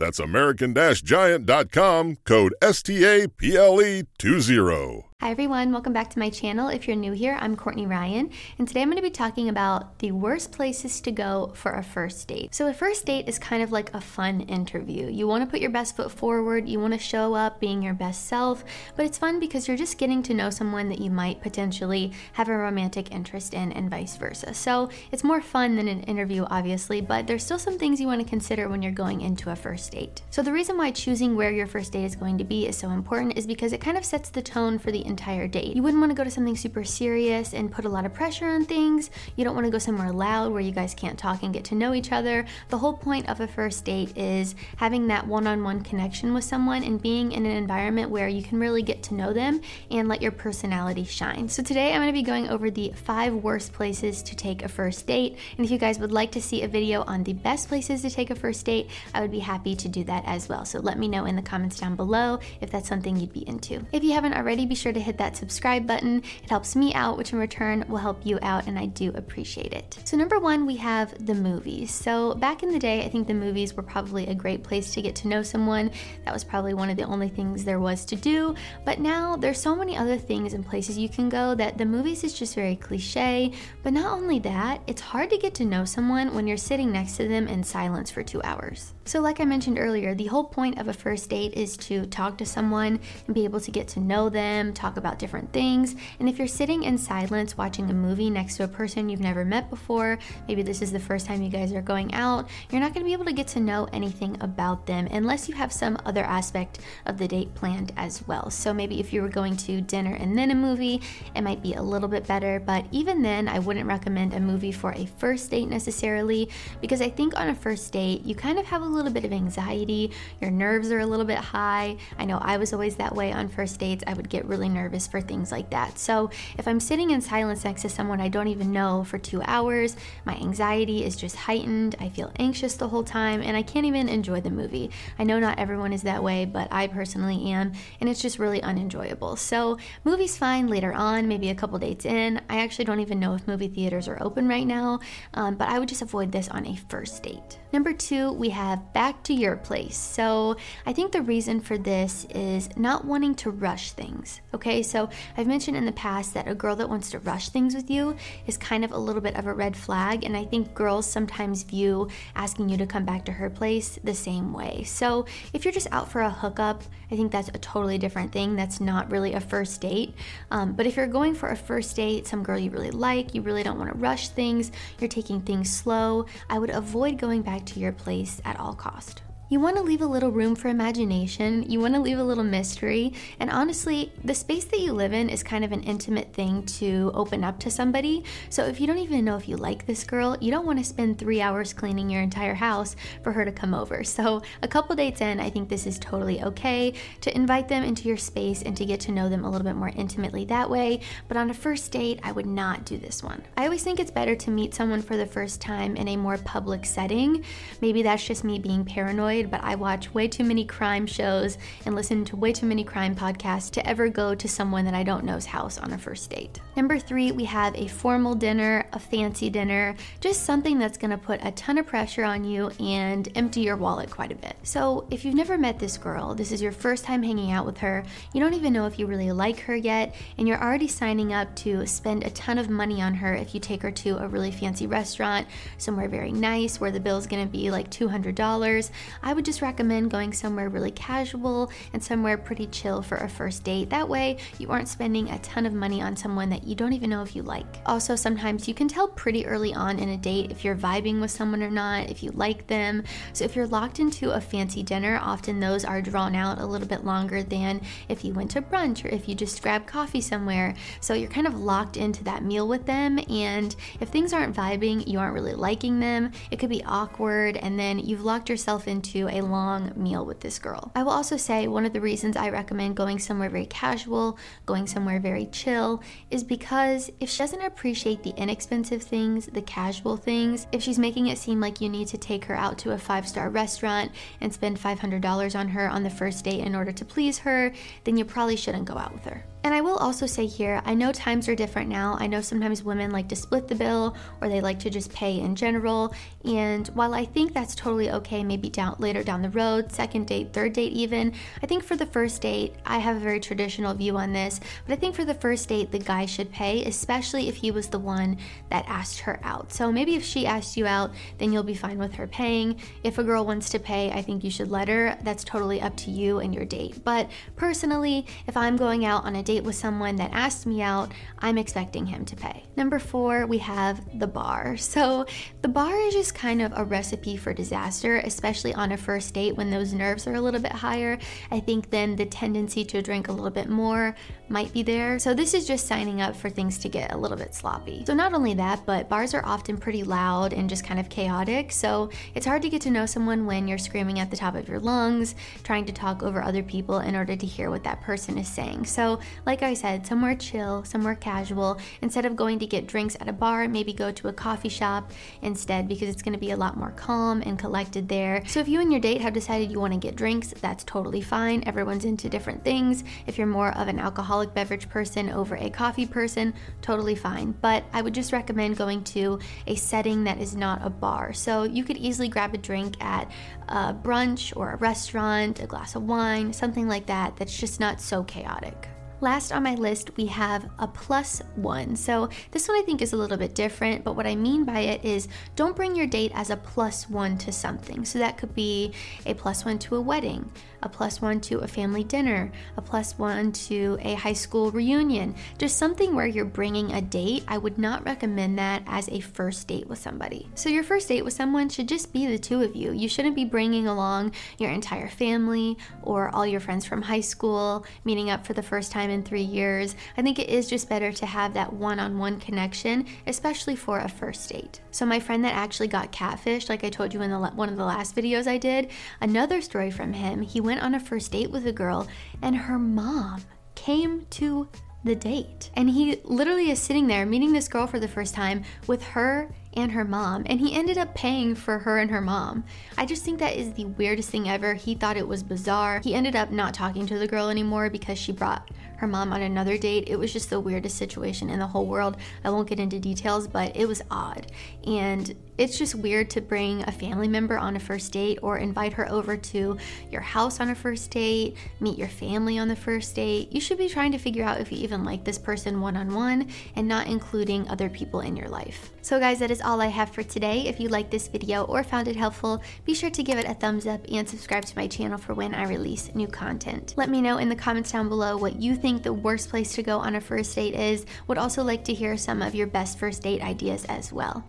That's American Giant.com, code STAPLE20. Hi everyone, welcome back to my channel. If you're new here, I'm Courtney Ryan, and today I'm going to be talking about the worst places to go for a first date. So, a first date is kind of like a fun interview. You want to put your best foot forward, you want to show up being your best self, but it's fun because you're just getting to know someone that you might potentially have a romantic interest in, and vice versa. So, it's more fun than an interview, obviously, but there's still some things you want to consider when you're going into a first date. So, the reason why choosing where your first date is going to be is so important is because it kind of sets the tone for the entire date. You wouldn't want to go to something super serious and put a lot of pressure on things. You don't want to go somewhere loud where you guys can't talk and get to know each other. The whole point of a first date is having that one on one connection with someone and being in an environment where you can really get to know them and let your personality shine. So, today I'm going to be going over the five worst places to take a first date. And if you guys would like to see a video on the best places to take a first date, I would be happy to do that as well. So, let me know in the comments down below if that's something you'd be into. If you haven't already, be sure to hit that subscribe button. It helps me out, which in return will help you out, and I do appreciate it. So, number one, we have the movies. So, back in the day, I think the movies were probably a great place to get to know someone. That was probably one of the only things there was to do. But now there's so many other things and places you can go that the movies is just very cliche. But not only that, it's hard to get to know someone when you're sitting next to them in silence for two hours. So, like I mentioned earlier, the whole point of a first date is to talk to someone and be able to get to know them, talk about different things. And if you're sitting in silence watching a movie next to a person you've never met before, maybe this is the first time you guys are going out, you're not going to be able to get to know anything about them unless you have some other aspect of the date planned as well. So, maybe if you were going to dinner and then a movie, it might be a little bit better. But even then, I wouldn't recommend a movie for a first date necessarily because I think on a first date, you kind of have a little little bit of anxiety, your nerves are a little bit high. I know I was always that way on first dates. I would get really nervous for things like that. So if I'm sitting in silence next to someone I don't even know for two hours, my anxiety is just heightened. I feel anxious the whole time and I can't even enjoy the movie. I know not everyone is that way, but I personally am, and it's just really unenjoyable. So, movie's fine later on, maybe a couple dates in. I actually don't even know if movie theaters are open right now, um, but I would just avoid this on a first date. Number two, we have back to your place. So I think the reason for this is not wanting to rush things. Okay, so I've mentioned in the past that a girl that wants to rush things with you is kind of a little bit of a red flag, and I think girls sometimes view asking you to come back to her place the same way. So if you're just out for a hookup, I think that's a totally different thing. That's not really a first date. Um, but if you're going for a first date, some girl you really like, you really don't want to rush things, you're taking things slow, I would avoid going back to your place at all cost. You want to leave a little room for imagination. You want to leave a little mystery. And honestly, the space that you live in is kind of an intimate thing to open up to somebody. So if you don't even know if you like this girl, you don't want to spend three hours cleaning your entire house for her to come over. So a couple dates in, I think this is totally okay to invite them into your space and to get to know them a little bit more intimately that way. But on a first date, I would not do this one. I always think it's better to meet someone for the first time in a more public setting. Maybe that's just me being paranoid but I watch way too many crime shows and listen to way too many crime podcasts to ever go to someone that I don't know's house on a first date. Number three, we have a formal dinner, a fancy dinner, just something that's gonna put a ton of pressure on you and empty your wallet quite a bit. So, if you've never met this girl, this is your first time hanging out with her, you don't even know if you really like her yet, and you're already signing up to spend a ton of money on her if you take her to a really fancy restaurant, somewhere very nice where the bill's gonna be like $200. I would just recommend going somewhere really casual and somewhere pretty chill for a first date. That way, you aren't spending a ton of money on someone that you don't even know if you like. Also, sometimes you can tell pretty early on in a date if you're vibing with someone or not, if you like them. So, if you're locked into a fancy dinner, often those are drawn out a little bit longer than if you went to brunch or if you just grabbed coffee somewhere. So, you're kind of locked into that meal with them. And if things aren't vibing, you aren't really liking them, it could be awkward. And then you've locked yourself into to a long meal with this girl. I will also say one of the reasons I recommend going somewhere very casual, going somewhere very chill, is because if she doesn't appreciate the inexpensive things, the casual things, if she's making it seem like you need to take her out to a five star restaurant and spend $500 on her on the first date in order to please her, then you probably shouldn't go out with her. And I will also say here, I know times are different now. I know sometimes women like to split the bill or they like to just pay in general. And while I think that's totally okay, maybe down later down the road, second date, third date even, I think for the first date, I have a very traditional view on this, but I think for the first date, the guy should pay, especially if he was the one that asked her out. So maybe if she asked you out, then you'll be fine with her paying. If a girl wants to pay, I think you should let her. That's totally up to you and your date. But personally, if I'm going out on a date with someone that asked me out, I'm expecting him to pay. Number four, we have the bar. So the bar is just kind of a recipe for disaster, especially on a first date when those nerves are a little bit higher. I think then the tendency to drink a little bit more might be there. So this is just signing up for things to get a little bit sloppy. So not only that, but bars are often pretty loud and just kind of chaotic. So it's hard to get to know someone when you're screaming at the top of your lungs, trying to talk over other people in order to hear what that person is saying. So like I said, somewhere chill, somewhere casual. Instead of going to get drinks at a bar, maybe go to a coffee shop instead because it's going to be a lot more calm and collected there. So if you and your date have decided you want to get drinks, that's totally fine. Everyone's into different things. If you're more of an alcoholic beverage person over a coffee person, totally fine. But I would just recommend going to a setting that is not a bar. So you could easily grab a drink at a brunch or a restaurant, a glass of wine, something like that that's just not so chaotic. Last on my list, we have a plus one. So this one I think is a little bit different, but what I mean by it is don't bring your date as a plus one to something. So that could be a plus one to a wedding, a plus one to a family dinner, a plus one to a high school reunion. Just something where you're bringing a date. I would not recommend that as a first date with somebody. So your first date with someone should just be the two of you. You shouldn't be bringing along your entire family or all your friends from high school, meeting up for the first time time in three years, I think it is just better to have that one on one connection, especially for a first date. So, my friend that actually got catfished, like I told you in the, one of the last videos I did, another story from him, he went on a first date with a girl and her mom came to the date. And he literally is sitting there meeting this girl for the first time with her and her mom, and he ended up paying for her and her mom. I just think that is the weirdest thing ever. He thought it was bizarre. He ended up not talking to the girl anymore because she brought her mom on another date. It was just the weirdest situation in the whole world. I won't get into details, but it was odd. And it's just weird to bring a family member on a first date or invite her over to your house on a first date, meet your family on the first date. You should be trying to figure out if you even like this person one on one and not including other people in your life. So, guys, that is all I have for today. If you liked this video or found it helpful, be sure to give it a thumbs up and subscribe to my channel for when I release new content. Let me know in the comments down below what you think the worst place to go on a first date is. Would also like to hear some of your best first date ideas as well.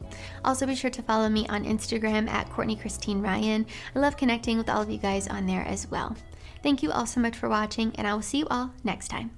Also, be sure follow me on Instagram at Courtney Cristine Ryan. I love connecting with all of you guys on there as well. Thank you all so much for watching, and I will see you all next time.